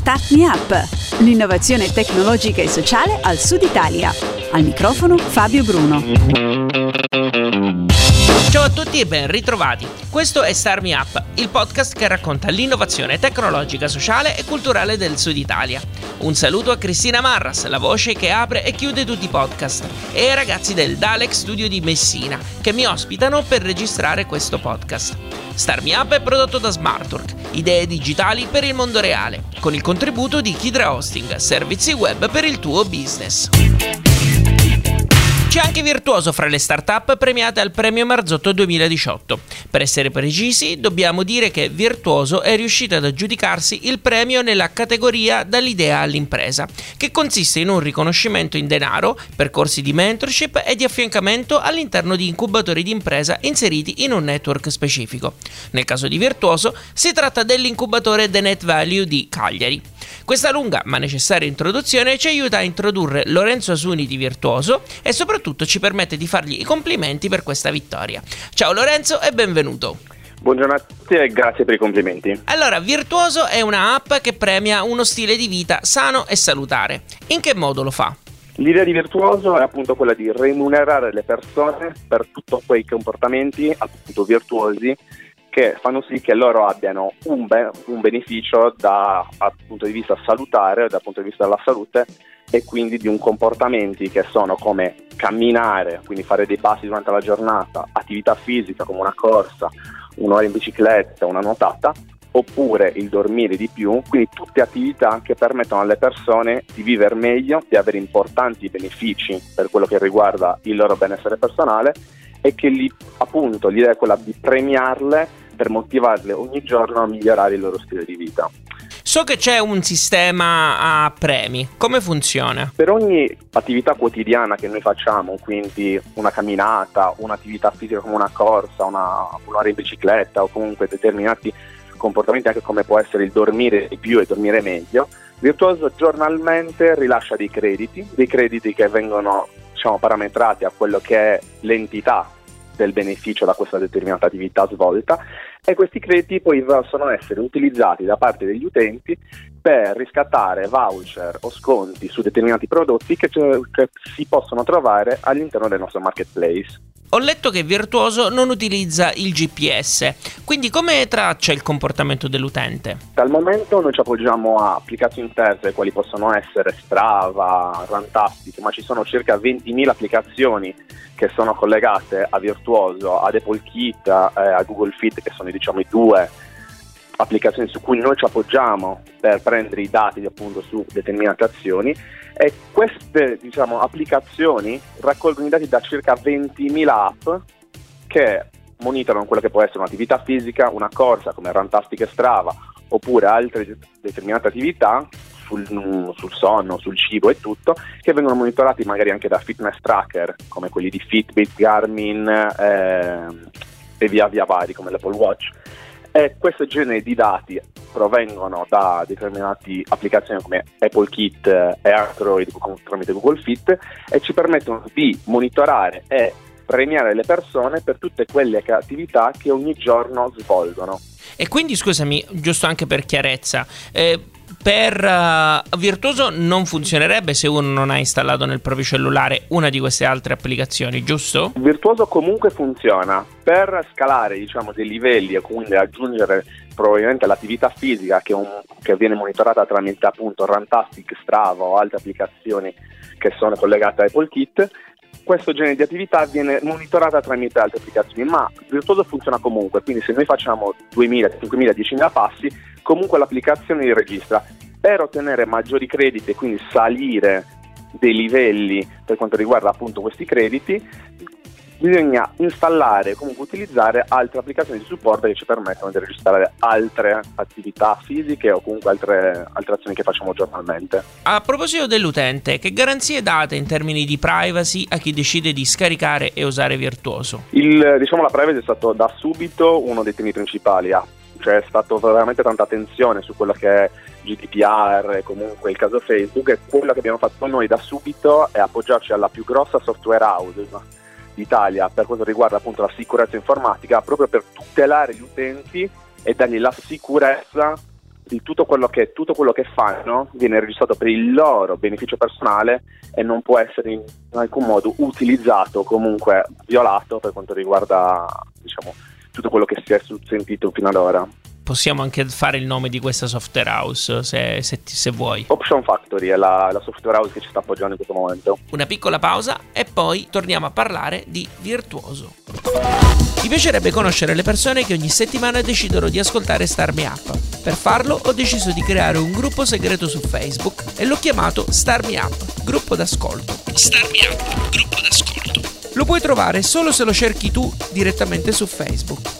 Start Me Up, l'innovazione tecnologica e sociale al Sud Italia. Al microfono Fabio Bruno. Ciao a tutti e ben ritrovati. Questo è Start Me Up, il podcast che racconta l'innovazione tecnologica, sociale e culturale del Sud Italia. Un saluto a Cristina Marras, la voce che apre e chiude tutti i podcast, e ai ragazzi del Dalek Studio di Messina, che mi ospitano per registrare questo podcast. Star Me Up è prodotto da Smartwork, idee digitali per il mondo reale, con il contributo di Kidra Hosting, servizi web per il tuo business. C'è anche Virtuoso fra le start-up premiate al premio Marzotto 2018. Per essere precisi, dobbiamo dire che Virtuoso è riuscito ad aggiudicarsi il premio nella categoria dall'idea all'impresa, che consiste in un riconoscimento in denaro, percorsi di mentorship e di affiancamento all'interno di incubatori di impresa inseriti in un network specifico. Nel caso di Virtuoso, si tratta dell'incubatore The Net Value di Cagliari. Questa lunga ma necessaria introduzione ci aiuta a introdurre Lorenzo Asuni di Virtuoso e soprattutto ci permette di fargli i complimenti per questa vittoria. Ciao Lorenzo e benvenuto. Buongiorno a tutti e grazie per i complimenti. Allora, Virtuoso è una app che premia uno stile di vita sano e salutare. In che modo lo fa? L'idea di Virtuoso è appunto quella di remunerare le persone per tutti quei comportamenti appunto virtuosi che fanno sì che loro abbiano un, be- un beneficio da, dal punto di vista salutare, dal punto di vista della salute e quindi di un comportamenti che sono come camminare, quindi fare dei passi durante la giornata, attività fisica come una corsa, un'ora in bicicletta, una nuotata, oppure il dormire di più, quindi tutte attività che permettono alle persone di vivere meglio, di avere importanti benefici per quello che riguarda il loro benessere personale e che li, appunto l'idea è quella di premiarle per motivarle ogni giorno a migliorare il loro stile di vita. So che c'è un sistema a premi, come funziona? Per ogni attività quotidiana che noi facciamo, quindi una camminata, un'attività fisica come una corsa, una, un'ora in bicicletta o comunque determinati comportamenti anche come può essere il dormire di più e dormire meglio, Virtuoso giornalmente rilascia dei crediti, dei crediti che vengono diciamo, parametrati a quello che è l'entità del beneficio da questa determinata attività svolta e questi crediti poi possono essere utilizzati da parte degli utenti per riscattare voucher o sconti su determinati prodotti che, che si possono trovare all'interno del nostro marketplace. Ho letto che Virtuoso non utilizza il GPS, quindi come traccia il comportamento dell'utente? Dal momento noi ci appoggiamo a applicazioni terze, quali possono essere Strava, Rantastic, ma ci sono circa 20.000 applicazioni che sono collegate a Virtuoso, ad Apple Kit, eh, a Google Fit, che sono diciamo i due applicazioni su cui noi ci appoggiamo per prendere i dati appunto su determinate azioni e queste diciamo, applicazioni raccolgono i dati da circa 20.000 app che monitorano quella che può essere un'attività fisica, una corsa come Rantastic e Strava oppure altre determinate attività sul, sul, sonno, sul cibo e tutto, che vengono monitorati magari anche da fitness tracker come quelli di Fitbit, Garmin eh, e via via vari come l'Apple Watch. E questo genere di dati provengono da determinate applicazioni come Apple Kit e Android tramite Google Fit e ci permettono di monitorare e premiare le persone per tutte quelle attività che ogni giorno svolgono. E quindi scusami, giusto anche per chiarezza, eh, per uh, Virtuoso non funzionerebbe se uno non ha installato nel proprio cellulare una di queste altre applicazioni, giusto? Virtuoso comunque funziona. Per scalare diciamo, dei livelli e quindi aggiungere probabilmente l'attività fisica che, un, che viene monitorata tramite appunto Rantastic, Strava o altre applicazioni che sono collegate a Apple Kit, questo genere di attività viene monitorata tramite altre applicazioni, ma Virtuoso funziona comunque, quindi se noi facciamo 2000, 5000, 10.000 passi, comunque l'applicazione li registra. Per ottenere maggiori crediti e quindi salire dei livelli per quanto riguarda appunto questi crediti, bisogna installare comunque utilizzare altre applicazioni di supporto che ci permettono di registrare altre attività fisiche o comunque altre, altre azioni che facciamo giornalmente. A proposito dell'utente, che garanzie date in termini di privacy a chi decide di scaricare e usare Virtuoso? Il, diciamo, la privacy è stato da subito uno dei temi principali, ah, cioè è stata veramente tanta attenzione su quello che è GDPR e comunque il caso Facebook e quello che abbiamo fatto noi da subito è appoggiarci alla più grossa software house d'Italia per quanto riguarda appunto la sicurezza informatica proprio per tutelare gli utenti e dargli la sicurezza tutto quello, che, tutto quello che fanno viene registrato per il loro beneficio personale e non può essere in alcun modo utilizzato o comunque violato per quanto riguarda diciamo, tutto quello che si è sentito fino ad ora possiamo anche fare il nome di questa software house se, se, se vuoi. Option Factory è la, la, software house che ci sta appoggiando in questo momento. Una piccola pausa e poi torniamo a parlare di Virtuoso. Mi piacerebbe conoscere le persone che ogni settimana decidono di ascoltare Star Me Up. Per farlo ho deciso di creare un gruppo segreto su Facebook e l'ho chiamato Star Me Up, gruppo d'ascolto. Star Me Up, gruppo d'ascolto. Lo puoi trovare solo se lo cerchi tu direttamente su Facebook.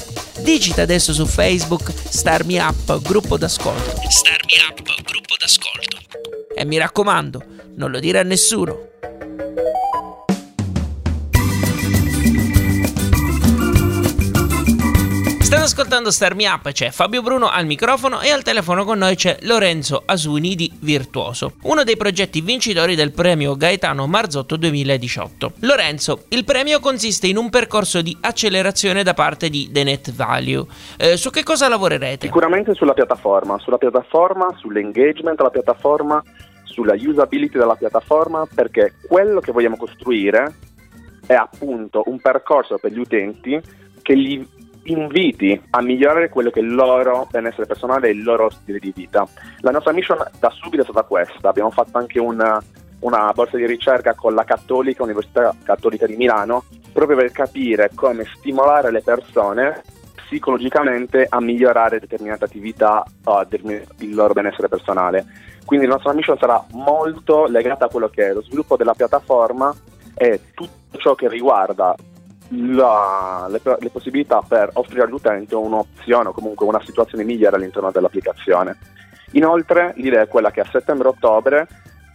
Digita adesso su Facebook Star Me Up, gruppo d'ascolto. Star Me Up, gruppo d'ascolto. E mi raccomando, non lo dire a nessuno. State ascoltando Star Me Up, c'è Fabio Bruno al microfono e al telefono con noi c'è Lorenzo Asuni di Virtuoso, uno dei progetti vincitori del premio Gaetano Marzotto 2018. Lorenzo, il premio consiste in un percorso di accelerazione da parte di The Net Value. Eh, su che cosa lavorerete? Sicuramente sulla piattaforma, sulla piattaforma, sull'engagement della piattaforma, sulla usability della piattaforma, perché quello che vogliamo costruire è appunto un percorso per gli utenti che gli inviti a migliorare quello che è il loro benessere personale e il loro stile di vita. La nostra mission da subito è stata questa, abbiamo fatto anche una, una borsa di ricerca con la Cattolica, Università Cattolica di Milano, proprio per capire come stimolare le persone psicologicamente a migliorare determinate attività o il loro benessere personale. Quindi la nostra mission sarà molto legata a quello che è lo sviluppo della piattaforma e tutto ciò che riguarda la, le, le, possibilità per offrire all'utente un'opzione o comunque una situazione migliore all'interno dell'applicazione. Inoltre l'idea è quella che a settembre-ottobre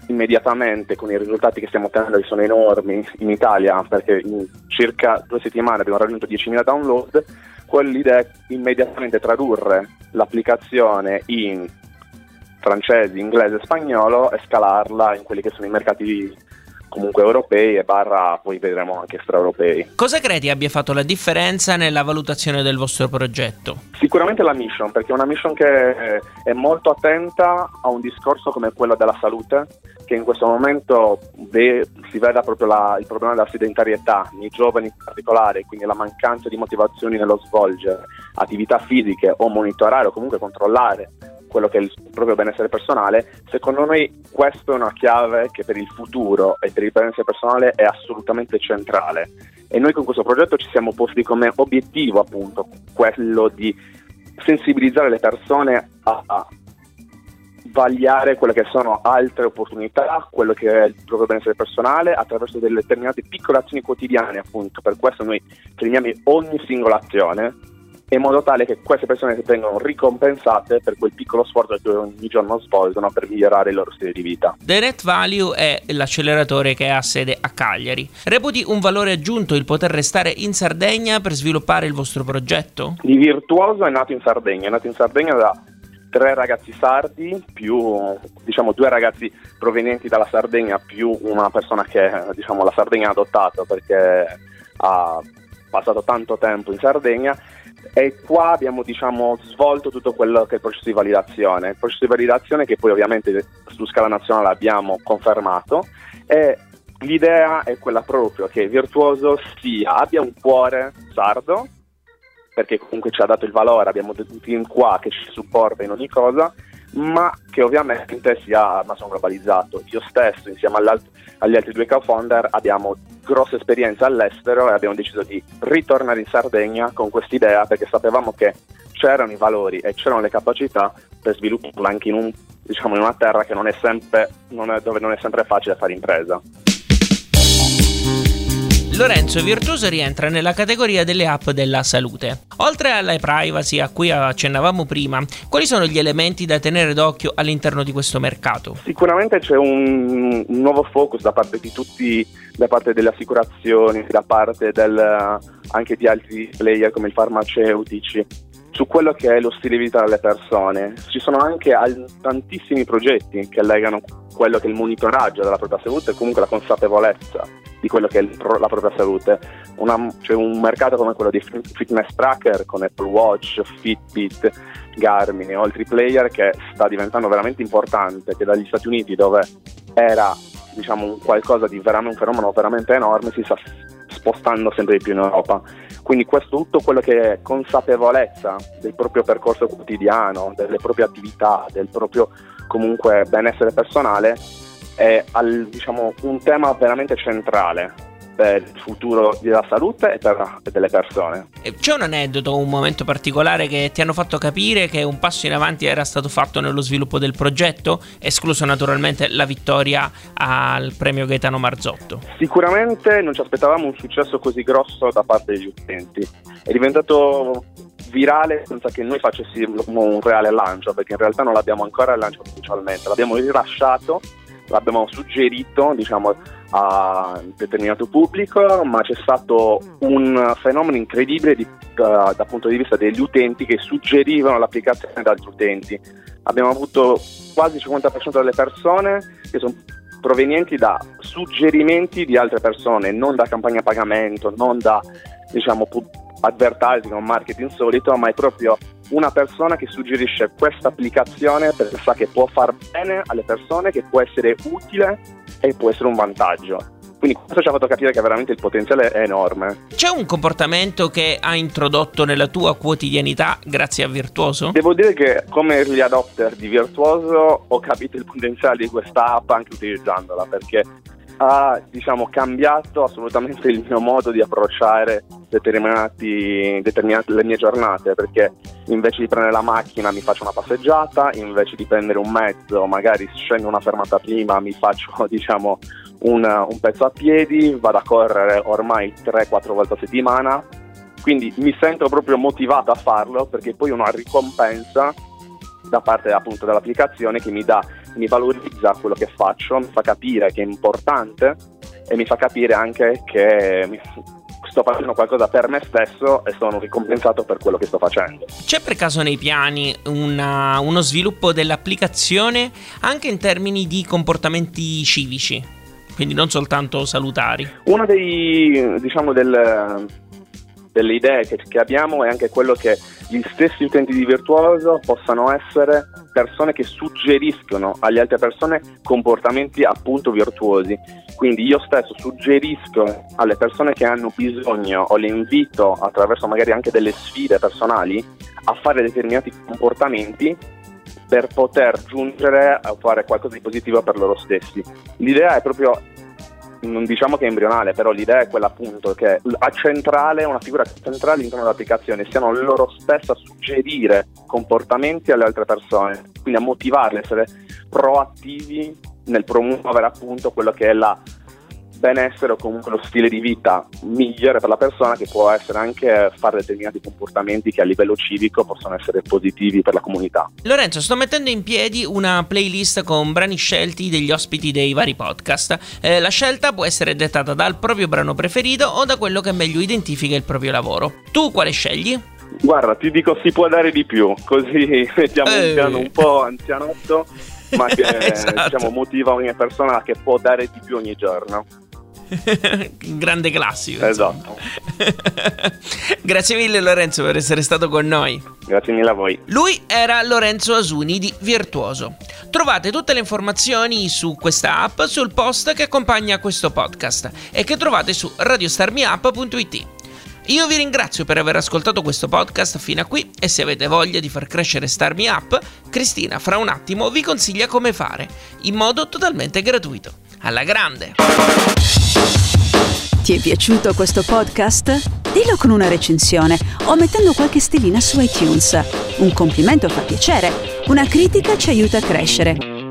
immediatamente con i risultati che stiamo ottenendo che sono enormi in Italia perché in circa due settimane abbiamo raggiunto 10.000 download quell'idea è immediatamente tradurre l'applicazione in francese, inglese spagnolo e scalarla in quelli che sono i mercati comunque europei e barra poi vedremo anche extraeuropei. Cosa credi abbia fatto la differenza nella valutazione del vostro progetto? Sicuramente la mission, perché è una mission che è molto attenta a un discorso come quello della salute, che in questo momento ve- si veda proprio la, il problema della sedentarietà nei giovani in particolare, quindi la mancanza di motivazioni nello svolgere attività fisiche o monitorare o comunque controllare quello che è il proprio benessere personale, secondo noi questa è una chiave che per il futuro e per il benessere personale è assolutamente centrale. E noi con questo progetto ci siamo posti come obiettivo appunto quello di sensibilizzare le persone a, vagliare quelle che sono altre opportunità, quello che è il proprio benessere personale attraverso delle determinate piccole azioni quotidiane appunto. Per questo noi premiamo ogni singola azione in modo tale che queste persone vengano ricompensate per quel piccolo sforzo che ogni giorno svolgono per migliorare il loro stile di vita. The Net Value è l'acceleratore che ha sede a Cagliari. Reputi un valore aggiunto il poter restare in Sardegna per sviluppare il vostro progetto? Di Virtuoso è nato in Sardegna, è nato in Sardegna da tre ragazzi sardi più diciamo due ragazzi provenienti dalla Sardegna più una persona che diciamo la Sardegna ha adottato perché ha passato tanto tempo in Sardegna e qua abbiamo diciamo, svolto tutto quello che è il processo di validazione, il processo di validazione che poi ovviamente su scala nazionale abbiamo confermato. E l'idea è quella proprio che Virtuoso sia, abbia un cuore sardo, perché comunque ci ha dato il valore, abbiamo un team qua che ci supporta in ogni cosa, ma che ovviamente sia Amazon globalizzato. Io stesso, insieme agli altri due co-founder, abbiamo grossa esperienza all'estero e abbiamo deciso di ritornare in Sardegna con quest'idea perché sapevamo che c'erano i valori e c'erano le capacità per svilupparla anche in, un, diciamo, in una terra non sempre, non è, dove non è sempre facile fare impresa. Lorenzo Virtuoso rientra nella categoria delle app della salute. Oltre alla privacy a cui accennavamo prima, quali sono gli elementi da tenere d'occhio all'interno di questo mercato? Sicuramente c'è un, un nuovo focus da parte di tutti, da parte delle assicurazioni, da parte del, anche di altri player come i farmaceutici su quello che è lo stile di vita delle persone. Ci sono anche tantissimi progetti che legano quello che è il monitoraggio della propria salute e comunque la consapevolezza di quello che è la propria salute. Una, c'è un mercato come quello di fitness tracker con Apple Watch, Fitbit, Garmin e altri player che sta diventando veramente importante, che dagli Stati Uniti dove era diciamo, qualcosa di veramente, un fenomeno veramente enorme si sta spostando sempre di più in Europa. Quindi questo tutto quello che è consapevolezza del proprio percorso quotidiano, delle proprie attività, del proprio comunque benessere personale è al, diciamo, un tema veramente centrale per il futuro della salute e per, delle persone. C'è un aneddoto, un momento particolare che ti hanno fatto capire che un passo in avanti era stato fatto nello sviluppo del progetto, escluso naturalmente la vittoria al premio Gaetano Marzotto? Sicuramente non ci aspettavamo un successo così grosso da parte degli utenti. È diventato virale senza che noi facessimo un reale lancio, perché in realtà non l'abbiamo ancora lanciato ufficialmente, l'abbiamo rilasciato l'abbiamo suggerito diciamo, a un determinato pubblico, ma c'è stato un fenomeno incredibile di, da, dal punto di vista degli utenti che suggerivano l'applicazione ad altri utenti. Abbiamo avuto quasi il 50% delle persone che sono provenienti da suggerimenti di altre persone, non da campagna a pagamento, non da diciamo, advertising o marketing solito, ma è proprio una persona che suggerisce questa applicazione perché sa che può far bene alle persone, che può essere utile e può essere un vantaggio. Quindi questo ci ha fatto capire che veramente il potenziale è enorme. C'è un comportamento che ha introdotto nella tua quotidianità grazie a Virtuoso? Devo dire che come early adopter di Virtuoso ho capito il potenziale di questa app anche utilizzandola perché ha diciamo, cambiato assolutamente il mio modo di approcciare determinate le mie giornate perché invece di prendere la macchina mi faccio una passeggiata, invece di prendere un mezzo magari scendo una fermata prima mi faccio diciamo, un, un pezzo a piedi, vado a correre ormai 3-4 volte a settimana. Quindi mi sento proprio motivato a farlo perché poi ho una ricompensa da parte appunto dell'applicazione che mi dà mi valorizza quello che faccio, mi fa capire che è importante e mi fa capire anche che sto facendo qualcosa per me stesso e sono ricompensato per quello che sto facendo. C'è per caso nei piani una, uno sviluppo dell'applicazione anche in termini di comportamenti civici, quindi non soltanto salutari? Una dei, diciamo, del, delle idee che, che abbiamo è anche quello che gli stessi utenti di Virtuoso possano essere persone che suggeriscono alle altre persone comportamenti appunto virtuosi. Quindi io stesso suggerisco alle persone che hanno bisogno o le invito attraverso magari anche delle sfide personali a fare determinati comportamenti per poter giungere a fare qualcosa di positivo per loro stessi. L'idea è proprio non diciamo che è embrionale, però l'idea è quella appunto che a centrale, una figura centrale all'interno dell'applicazione, siano loro stesse a suggerire comportamenti alle altre persone, quindi a motivarle, essere proattivi nel promuovere appunto quello che è la benessere o comunque lo stile di vita migliore per la persona che può essere anche fare determinati comportamenti che a livello civico possono essere positivi per la comunità. Lorenzo, sto mettendo in piedi una playlist con brani scelti degli ospiti dei vari podcast. Eh, la scelta può essere dettata dal proprio brano preferito o da quello che meglio identifica il proprio lavoro. Tu quale scegli? Guarda, ti dico si può dare di più, così mettiamo eh. un piano un po' anzianotto ma che esatto. diciamo, motiva ogni persona che può dare di più ogni giorno. Grande classico. Esatto. Grazie mille Lorenzo per essere stato con noi. Grazie mille a voi. Lui era Lorenzo Asuni di Virtuoso. Trovate tutte le informazioni su questa app sul post che accompagna questo podcast e che trovate su radiostarmiup.it. Io vi ringrazio per aver ascoltato questo podcast fino a qui e se avete voglia di far crescere Starmi Up, Cristina fra un attimo vi consiglia come fare, in modo totalmente gratuito. Alla grande! Ti è piaciuto questo podcast? Dillo con una recensione o mettendo qualche stellina su iTunes. Un complimento fa piacere, una critica ci aiuta a crescere.